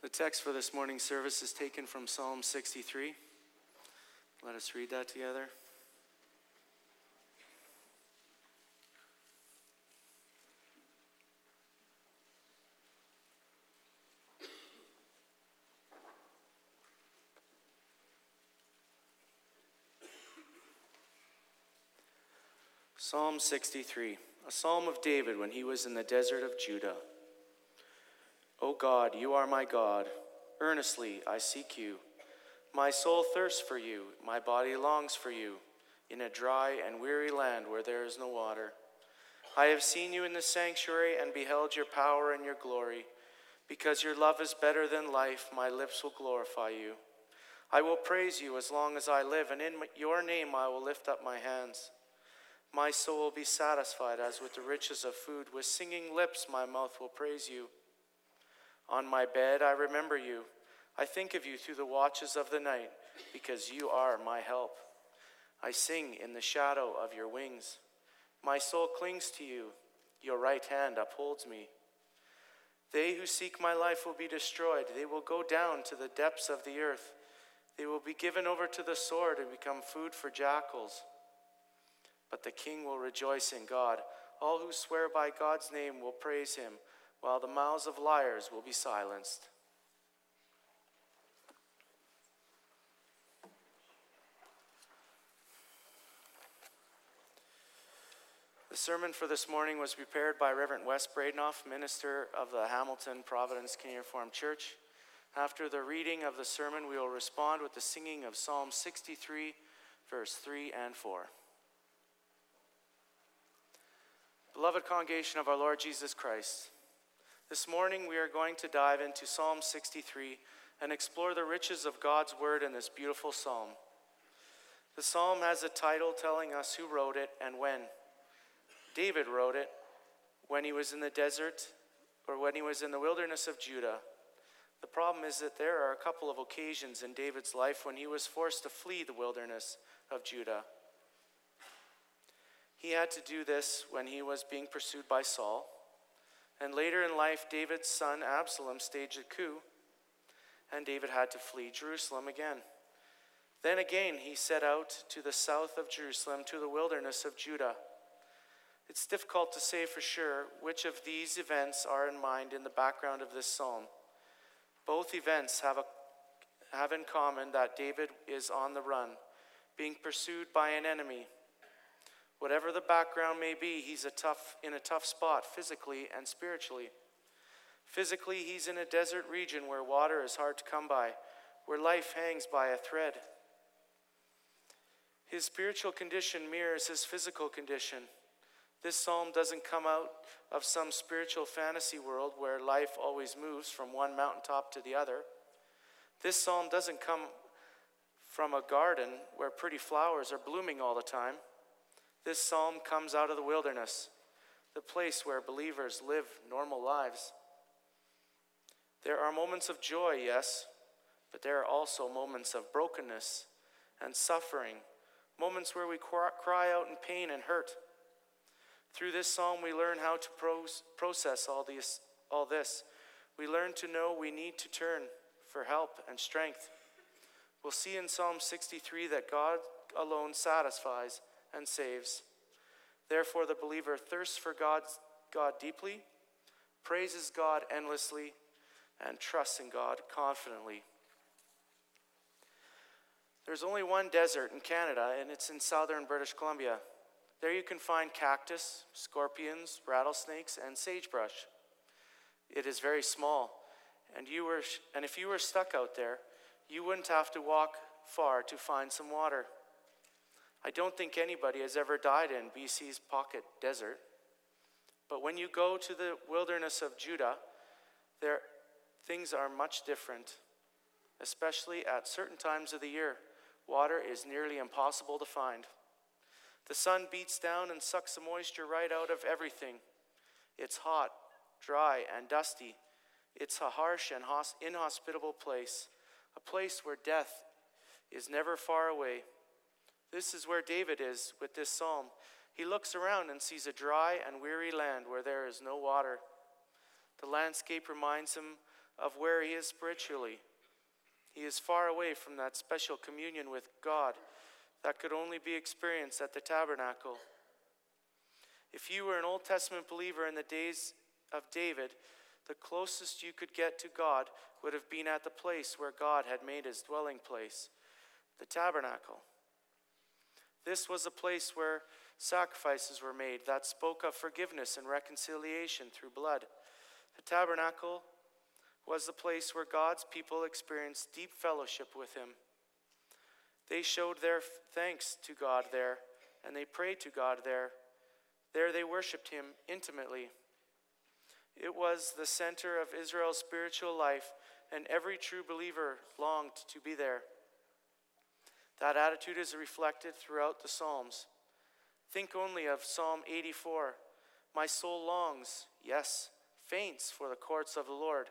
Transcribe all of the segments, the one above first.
The text for this morning's service is taken from Psalm 63. Let us read that together. Psalm 63, a psalm of David when he was in the desert of Judah. O God, you are my God. Earnestly I seek you. My soul thirsts for you, my body longs for you, in a dry and weary land where there is no water. I have seen you in the sanctuary and beheld your power and your glory. Because your love is better than life, my lips will glorify you. I will praise you as long as I live, and in your name I will lift up my hands. My soul will be satisfied as with the riches of food. With singing lips, my mouth will praise you. On my bed, I remember you. I think of you through the watches of the night, because you are my help. I sing in the shadow of your wings. My soul clings to you. Your right hand upholds me. They who seek my life will be destroyed. They will go down to the depths of the earth. They will be given over to the sword and become food for jackals. But the king will rejoice in God. All who swear by God's name will praise him, while the mouths of liars will be silenced. The sermon for this morning was prepared by Reverend Wes Bredenhof, minister of the Hamilton Providence Canadian Reformed Church. After the reading of the sermon, we will respond with the singing of Psalm 63, verse 3 and 4. Beloved congregation of our Lord Jesus Christ, this morning we are going to dive into Psalm 63 and explore the riches of God's word in this beautiful psalm. The psalm has a title telling us who wrote it and when. David wrote it when he was in the desert or when he was in the wilderness of Judah. The problem is that there are a couple of occasions in David's life when he was forced to flee the wilderness of Judah. He had to do this when he was being pursued by Saul. And later in life, David's son Absalom staged a coup, and David had to flee Jerusalem again. Then again, he set out to the south of Jerusalem, to the wilderness of Judah. It's difficult to say for sure which of these events are in mind in the background of this psalm. Both events have, a, have in common that David is on the run, being pursued by an enemy Whatever the background may be, he's a tough, in a tough spot physically and spiritually. Physically, he's in a desert region where water is hard to come by, where life hangs by a thread. His spiritual condition mirrors his physical condition. This psalm doesn't come out of some spiritual fantasy world where life always moves from one mountaintop to the other. This psalm doesn't come from a garden where pretty flowers are blooming all the time. This psalm comes out of the wilderness, the place where believers live normal lives. There are moments of joy, yes, but there are also moments of brokenness and suffering, moments where we cry out in pain and hurt. Through this psalm, we learn how to process all, these, all this. We learn to know we need to turn for help and strength. We'll see in Psalm 63 that God alone satisfies and saves. Therefore, the believer thirsts for God's, God deeply, praises God endlessly, and trusts in God confidently. There's only one desert in Canada, and it's in southern British Columbia. There you can find cactus, scorpions, rattlesnakes, and sagebrush. It is very small, and, you were, and if you were stuck out there, you wouldn't have to walk far to find some water. I don't think anybody has ever died in BC's pocket desert. But when you go to the wilderness of Judah, there things are much different. Especially at certain times of the year, water is nearly impossible to find. The sun beats down and sucks the moisture right out of everything. It's hot, dry, and dusty. It's a harsh and inhospitable place, a place where death is never far away. This is where David is with this psalm. He looks around and sees a dry and weary land where there is no water. The landscape reminds him of where he is spiritually. He is far away from that special communion with God that could only be experienced at the tabernacle. If you were an Old Testament believer in the days of David, the closest you could get to God would have been at the place where God had made his dwelling place, the tabernacle. This was a place where sacrifices were made that spoke of forgiveness and reconciliation through blood. The tabernacle was the place where God's people experienced deep fellowship with Him. They showed their thanks to God there, and they prayed to God there. There they worshiped Him intimately. It was the center of Israel's spiritual life, and every true believer longed to be there. That attitude is reflected throughout the Psalms. Think only of Psalm 84 My soul longs, yes, faints for the courts of the Lord.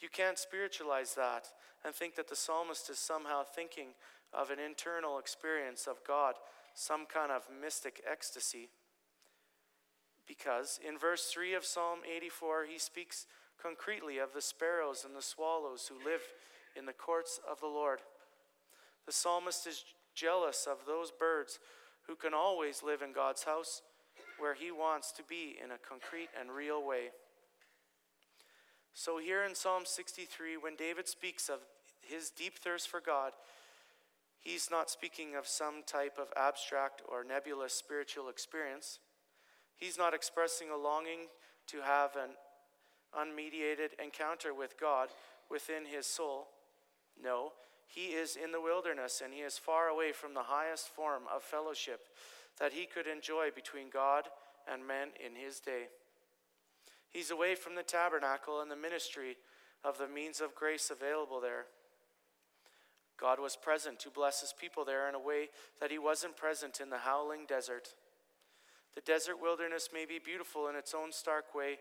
You can't spiritualize that and think that the psalmist is somehow thinking of an internal experience of God, some kind of mystic ecstasy. Because in verse 3 of Psalm 84, he speaks concretely of the sparrows and the swallows who live in the courts of the Lord. The psalmist is jealous of those birds who can always live in God's house where he wants to be in a concrete and real way. So, here in Psalm 63, when David speaks of his deep thirst for God, he's not speaking of some type of abstract or nebulous spiritual experience. He's not expressing a longing to have an unmediated encounter with God within his soul. No, he is in the wilderness and he is far away from the highest form of fellowship that he could enjoy between God and men in his day. He's away from the tabernacle and the ministry of the means of grace available there. God was present to bless his people there in a way that he wasn't present in the howling desert. The desert wilderness may be beautiful in its own stark way,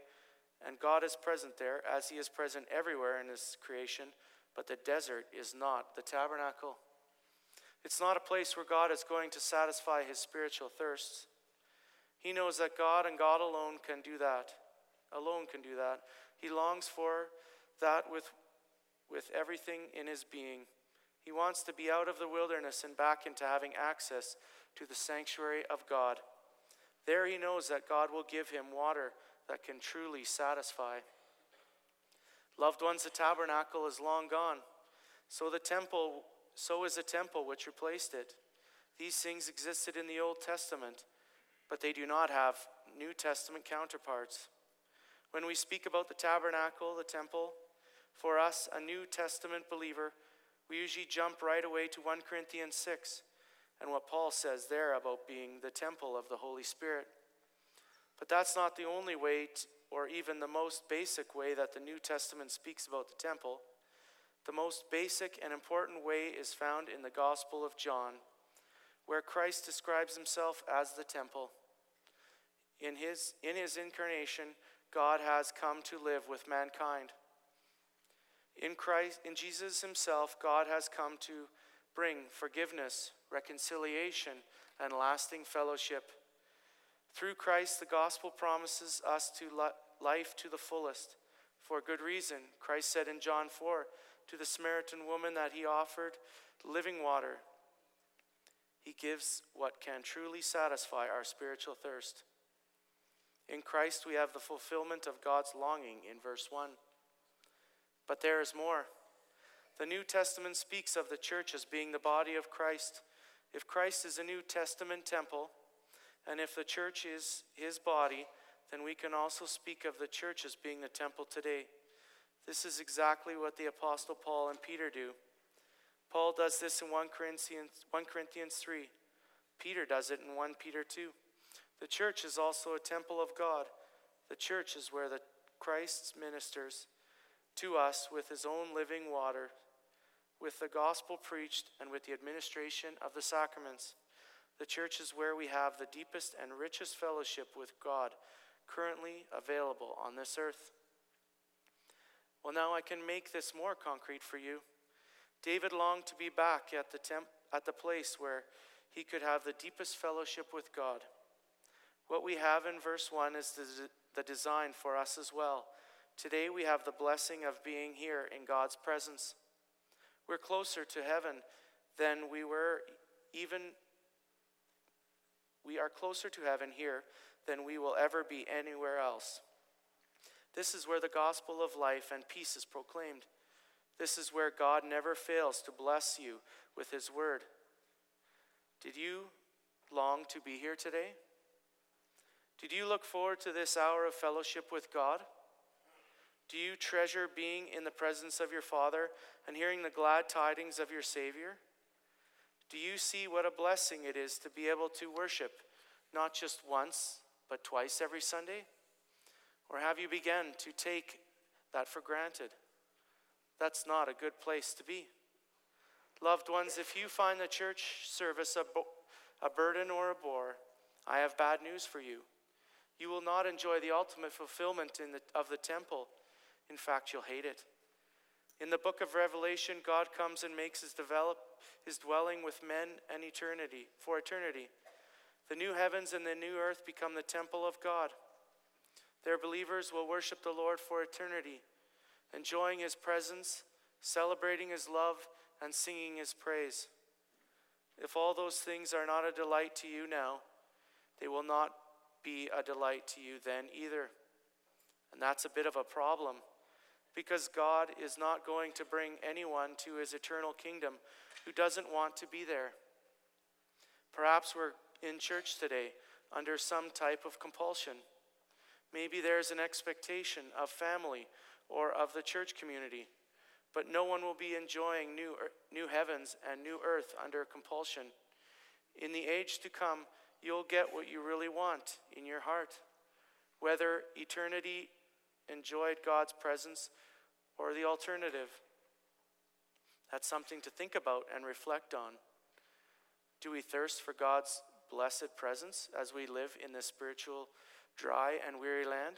and God is present there as he is present everywhere in his creation but the desert is not the tabernacle. It's not a place where God is going to satisfy his spiritual thirsts. He knows that God and God alone can do that. Alone can do that. He longs for that with, with everything in his being. He wants to be out of the wilderness and back into having access to the sanctuary of God. There he knows that God will give him water that can truly satisfy. Loved ones, the tabernacle is long gone. So the temple, so is the temple which replaced it. These things existed in the Old Testament, but they do not have New Testament counterparts. When we speak about the tabernacle, the temple, for us, a New Testament believer, we usually jump right away to 1 Corinthians 6 and what Paul says there about being the temple of the Holy Spirit. But that's not the only way or even the most basic way that the New Testament speaks about the temple, the most basic and important way is found in the Gospel of John, where Christ describes himself as the temple. In his, in his incarnation, God has come to live with mankind. In Christ, in Jesus himself, God has come to bring forgiveness, reconciliation, and lasting fellowship. Through Christ, the gospel promises us to life to the fullest. For good reason, Christ said in John 4 to the Samaritan woman that he offered living water. He gives what can truly satisfy our spiritual thirst. In Christ, we have the fulfillment of God's longing in verse 1. But there is more. The New Testament speaks of the church as being the body of Christ. If Christ is a New Testament temple, and if the church is his body, then we can also speak of the church as being the temple today. This is exactly what the Apostle Paul and Peter do. Paul does this in 1 Corinthians, 1 Corinthians 3. Peter does it in 1 Peter 2. The church is also a temple of God. The church is where the Christ ministers to us with his own living water, with the gospel preached, and with the administration of the sacraments. The church is where we have the deepest and richest fellowship with God currently available on this earth. Well, now I can make this more concrete for you. David longed to be back at the, temp- at the place where he could have the deepest fellowship with God. What we have in verse 1 is the, the design for us as well Today we have the blessing of being here in God's presence. We're closer to heaven than we were even we are closer to heaven here than we will ever be anywhere else. This is where the gospel of life and peace is proclaimed. This is where God never fails to bless you with his word. Did you long to be here today? Did you look forward to this hour of fellowship with God? Do you treasure being in the presence of your Father and hearing the glad tidings of your Savior? Do you see what a blessing it is to be able to worship not just once, but twice every Sunday? Or have you begun to take that for granted? That's not a good place to be. Loved ones, if you find the church service a, bo- a burden or a bore, I have bad news for you. You will not enjoy the ultimate fulfillment the, of the temple. In fact, you'll hate it. In the book of Revelation, God comes and makes his, develop, his dwelling with men and eternity, for eternity. The new heavens and the new earth become the temple of God. Their believers will worship the Lord for eternity, enjoying his presence, celebrating his love, and singing his praise. If all those things are not a delight to you now, they will not be a delight to you then either. And that's a bit of a problem because God is not going to bring anyone to his eternal kingdom who doesn't want to be there. Perhaps we're in church today under some type of compulsion. Maybe there's an expectation of family or of the church community, but no one will be enjoying new, new heavens and new earth under compulsion. In the age to come, you'll get what you really want in your heart. Whether eternity enjoyed God's presence or the alternative. That's something to think about and reflect on. Do we thirst for God's blessed presence as we live in this spiritual dry and weary land?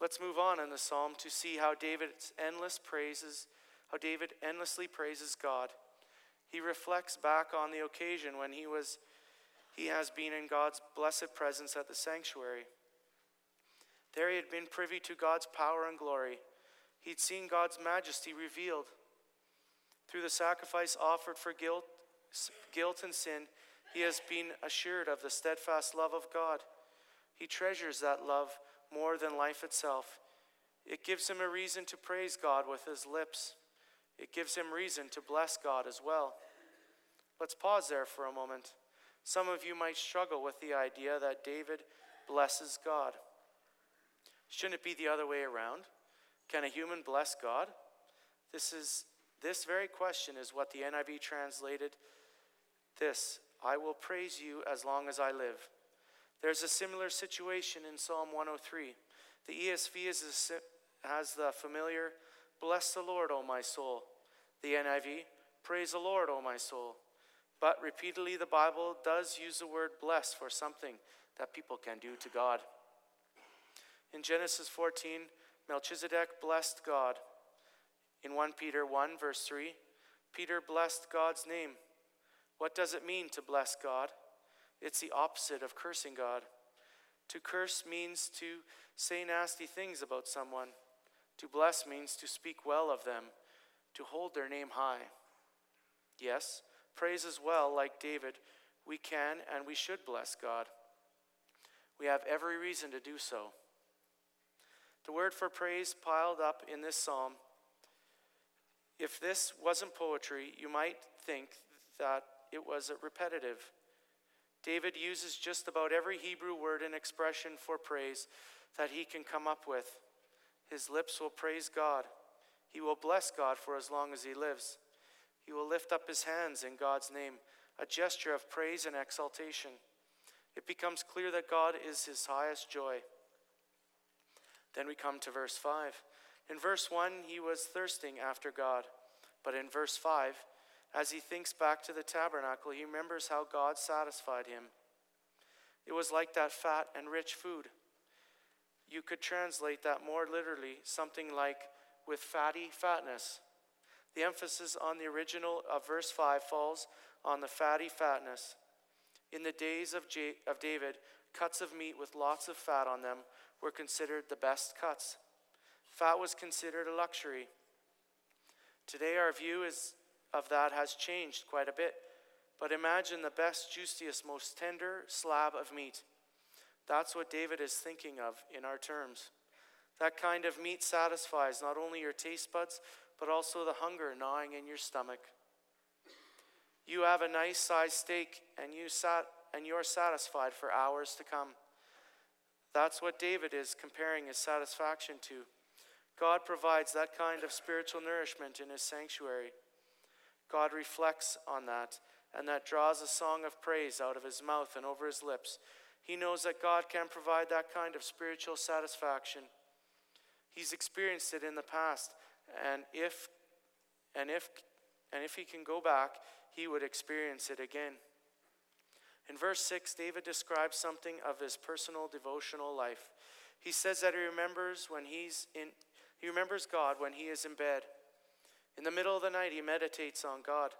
Let's move on in the psalm to see how David's endless praises, how David endlessly praises God. He reflects back on the occasion when he was he has been in God's blessed presence at the sanctuary. There he had been privy to God's power and glory. He'd seen God's majesty revealed. Through the sacrifice offered for guilt, guilt and sin, he has been assured of the steadfast love of God. He treasures that love more than life itself. It gives him a reason to praise God with his lips. It gives him reason to bless God as well. Let's pause there for a moment. Some of you might struggle with the idea that David blesses God. Shouldn't it be the other way around? Can a human bless God? This is this very question is what the NIV translated this I will praise you as long as I live. There's a similar situation in Psalm 103. The ESV is a, has the familiar, Bless the Lord, O my soul. The NIV, Praise the Lord, O my soul. But repeatedly, the Bible does use the word bless for something that people can do to God. In Genesis 14, Melchizedek blessed God. In 1 Peter 1, verse 3, Peter blessed God's name. What does it mean to bless God? It's the opposite of cursing God. To curse means to say nasty things about someone. To bless means to speak well of them, to hold their name high. Yes, praise as well, like David, we can and we should bless God. We have every reason to do so. The word for praise piled up in this psalm. If this wasn't poetry, you might think that it was repetitive. David uses just about every Hebrew word and expression for praise that he can come up with. His lips will praise God. He will bless God for as long as he lives. He will lift up his hands in God's name, a gesture of praise and exaltation. It becomes clear that God is his highest joy. Then we come to verse 5. In verse 1, he was thirsting after God. But in verse 5, as he thinks back to the tabernacle, he remembers how God satisfied him. It was like that fat and rich food. You could translate that more literally, something like with fatty fatness. The emphasis on the original of verse 5 falls on the fatty fatness. In the days of, J- of David, cuts of meat with lots of fat on them were considered the best cuts. Fat was considered a luxury. Today, our view is, of that has changed quite a bit. But imagine the best, juiciest, most tender slab of meat. That's what David is thinking of in our terms. That kind of meat satisfies not only your taste buds, but also the hunger gnawing in your stomach. You have a nice sized steak and you sat and you're satisfied for hours to come. That's what David is comparing his satisfaction to. God provides that kind of spiritual nourishment in his sanctuary. God reflects on that, and that draws a song of praise out of his mouth and over his lips. He knows that God can provide that kind of spiritual satisfaction. He's experienced it in the past, and if and if and if he can go back, he would experience it again. In verse 6, David describes something of his personal devotional life. He says that he remembers when he's in he remembers God when he is in bed. In the middle of the night, he meditates on God.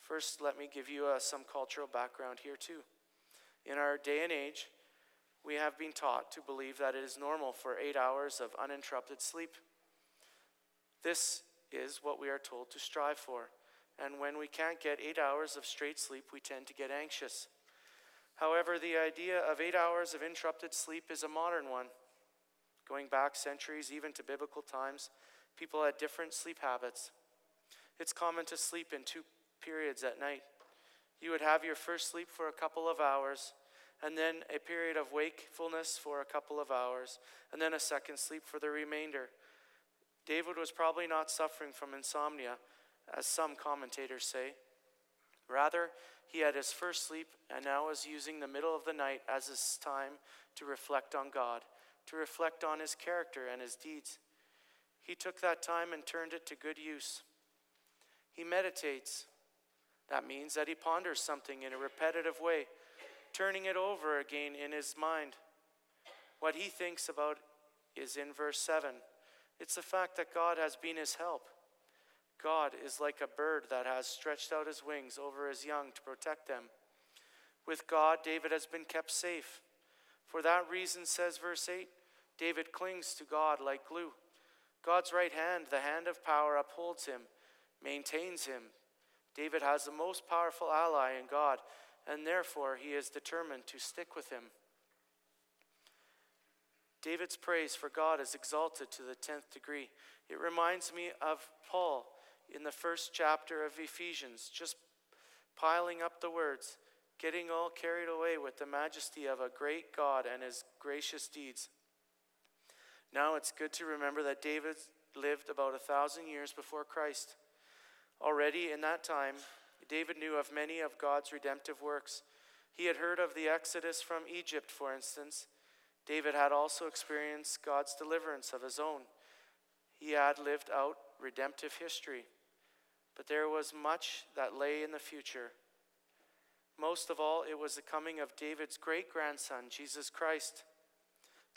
First, let me give you uh, some cultural background here, too. In our day and age, we have been taught to believe that it is normal for eight hours of uninterrupted sleep. This is what we are told to strive for. And when we can't get eight hours of straight sleep, we tend to get anxious. However, the idea of eight hours of interrupted sleep is a modern one. Going back centuries, even to biblical times, people had different sleep habits. It's common to sleep in two periods at night. You would have your first sleep for a couple of hours, and then a period of wakefulness for a couple of hours, and then a second sleep for the remainder. David was probably not suffering from insomnia, as some commentators say. Rather, he had his first sleep and now is using the middle of the night as his time to reflect on God, to reflect on his character and his deeds. He took that time and turned it to good use. He meditates. That means that he ponders something in a repetitive way, turning it over again in his mind. What he thinks about is in verse 7. It's the fact that God has been his help. God is like a bird that has stretched out his wings over his young to protect them. With God, David has been kept safe. For that reason, says verse 8, David clings to God like glue. God's right hand, the hand of power, upholds him, maintains him. David has the most powerful ally in God, and therefore he is determined to stick with him. David's praise for God is exalted to the 10th degree. It reminds me of Paul in the first chapter of Ephesians, just piling up the words, getting all carried away with the majesty of a great God and his gracious deeds. Now it's good to remember that David lived about a thousand years before Christ. Already in that time, David knew of many of God's redemptive works. He had heard of the exodus from Egypt, for instance. David had also experienced God's deliverance of his own. He had lived out redemptive history. But there was much that lay in the future. Most of all, it was the coming of David's great grandson, Jesus Christ.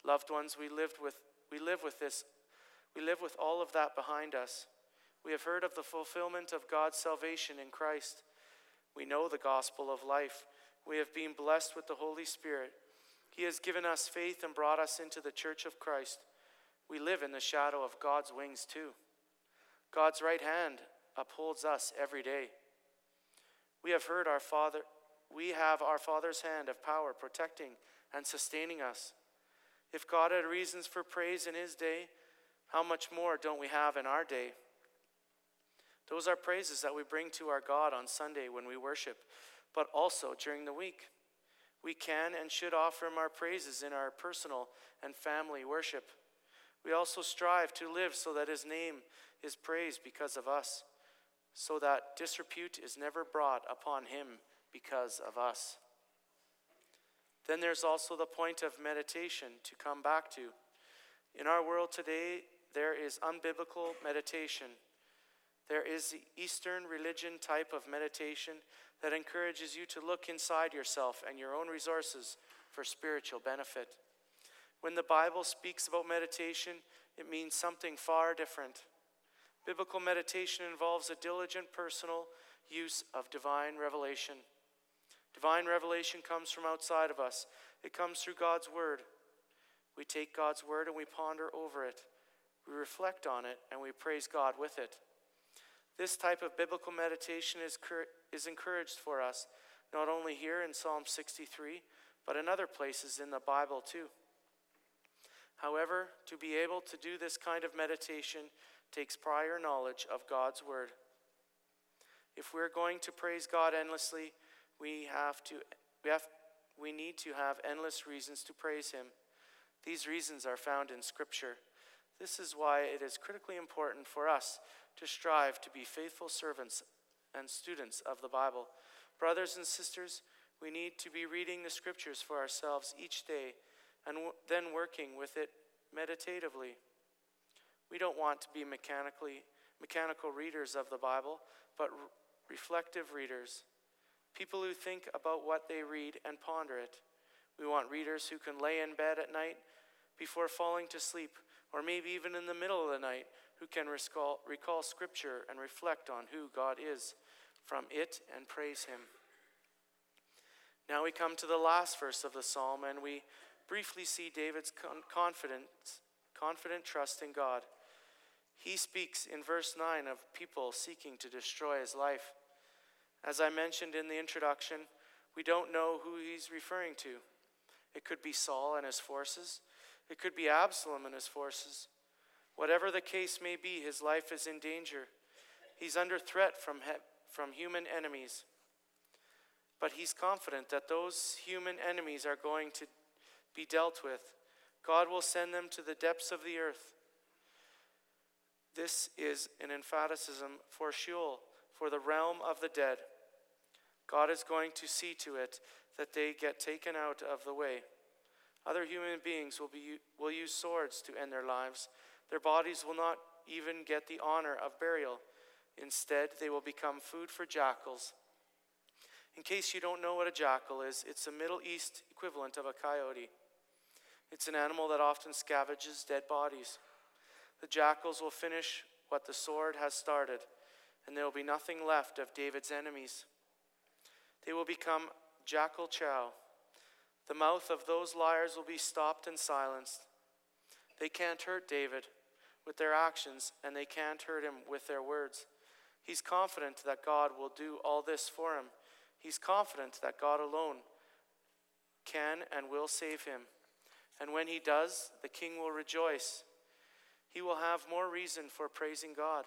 Loved ones, we lived with we live with this. We live with all of that behind us. We have heard of the fulfillment of God's salvation in Christ. We know the gospel of life. We have been blessed with the Holy Spirit. He has given us faith and brought us into the church of Christ. We live in the shadow of God's wings too. God's right hand upholds us every day. We have heard our Father, we have our Father's hand of power protecting and sustaining us. If God had reasons for praise in his day, how much more don't we have in our day? Those are praises that we bring to our God on Sunday when we worship, but also during the week. We can and should offer him our praises in our personal and family worship. We also strive to live so that his name is praised because of us so that disrepute is never brought upon him because of us. Then there's also the point of meditation to come back to. In our world today, there is unbiblical meditation. There is the Eastern religion type of meditation that encourages you to look inside yourself and your own resources for spiritual benefit. When the Bible speaks about meditation, it means something far different. Biblical meditation involves a diligent personal use of divine revelation. Divine revelation comes from outside of us, it comes through God's Word. We take God's word and we ponder over it. We reflect on it and we praise God with it. This type of biblical meditation is, is encouraged for us, not only here in Psalm 63, but in other places in the Bible too. However, to be able to do this kind of meditation takes prior knowledge of God's Word. If we're going to praise God endlessly, we have to we have we need to have endless reasons to praise him. These reasons are found in scripture. This is why it is critically important for us to strive to be faithful servants and students of the Bible. Brothers and sisters, we need to be reading the scriptures for ourselves each day and w- then working with it meditatively. We don't want to be mechanically mechanical readers of the Bible, but reflective readers. People who think about what they read and ponder it. We want readers who can lay in bed at night before falling to sleep, or maybe even in the middle of the night, who can recall, recall Scripture and reflect on who God is from it and praise Him. Now we come to the last verse of the psalm, and we briefly see David's confidence, confident trust in God. He speaks in verse 9 of people seeking to destroy his life. As I mentioned in the introduction, we don't know who he's referring to. It could be Saul and his forces, it could be Absalom and his forces. Whatever the case may be, his life is in danger. He's under threat from, he- from human enemies. But he's confident that those human enemies are going to be dealt with. God will send them to the depths of the earth. This is an emphaticism for Sheol, for the realm of the dead. God is going to see to it that they get taken out of the way. Other human beings will, be, will use swords to end their lives. Their bodies will not even get the honor of burial. Instead, they will become food for jackals. In case you don't know what a jackal is, it's a Middle East equivalent of a coyote. It's an animal that often scavenges dead bodies. The jackals will finish what the sword has started, and there will be nothing left of David's enemies. They will become jackal chow. The mouth of those liars will be stopped and silenced. They can't hurt David with their actions, and they can't hurt him with their words. He's confident that God will do all this for him. He's confident that God alone can and will save him. And when he does, the king will rejoice. He will have more reason for praising God.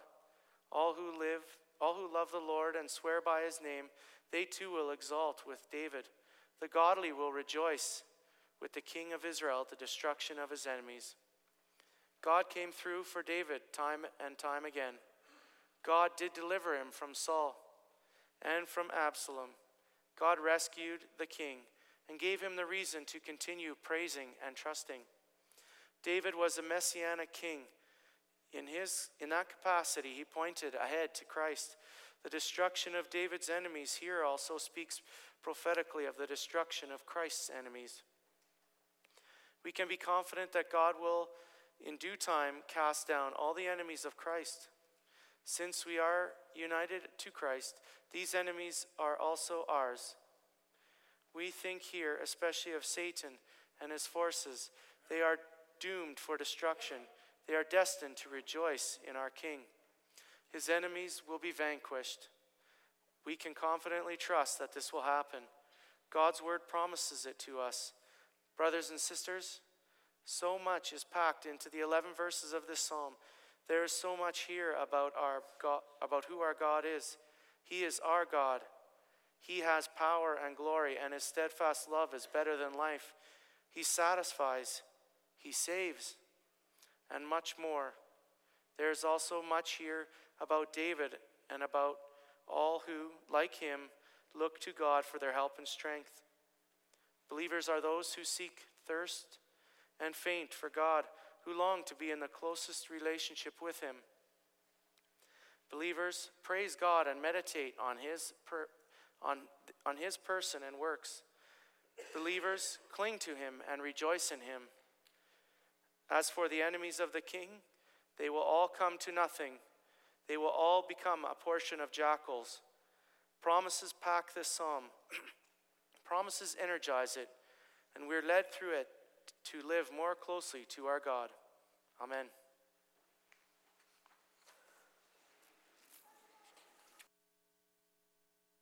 All who live, all who love the Lord and swear by his name, they too will exalt with David. The godly will rejoice with the king of Israel at the destruction of his enemies. God came through for David time and time again. God did deliver him from Saul and from Absalom. God rescued the king and gave him the reason to continue praising and trusting. David was a messianic king. In, his, in that capacity, he pointed ahead to Christ. The destruction of David's enemies here also speaks prophetically of the destruction of Christ's enemies. We can be confident that God will, in due time, cast down all the enemies of Christ. Since we are united to Christ, these enemies are also ours. We think here especially of Satan and his forces. They are doomed for destruction, they are destined to rejoice in our King. His enemies will be vanquished. We can confidently trust that this will happen. God's word promises it to us. Brothers and sisters, so much is packed into the 11 verses of this psalm. There is so much here about, our God, about who our God is. He is our God. He has power and glory, and his steadfast love is better than life. He satisfies, he saves, and much more. There is also much here about David and about all who, like him, look to God for their help and strength. Believers are those who seek, thirst, and faint for God, who long to be in the closest relationship with Him. Believers, praise God and meditate on His, per, on, on his person and works. Believers, cling to Him and rejoice in Him. As for the enemies of the King, they will all come to nothing. They will all become a portion of jackals. Promises pack this psalm. Promises energize it, and we're led through it to live more closely to our God. Amen.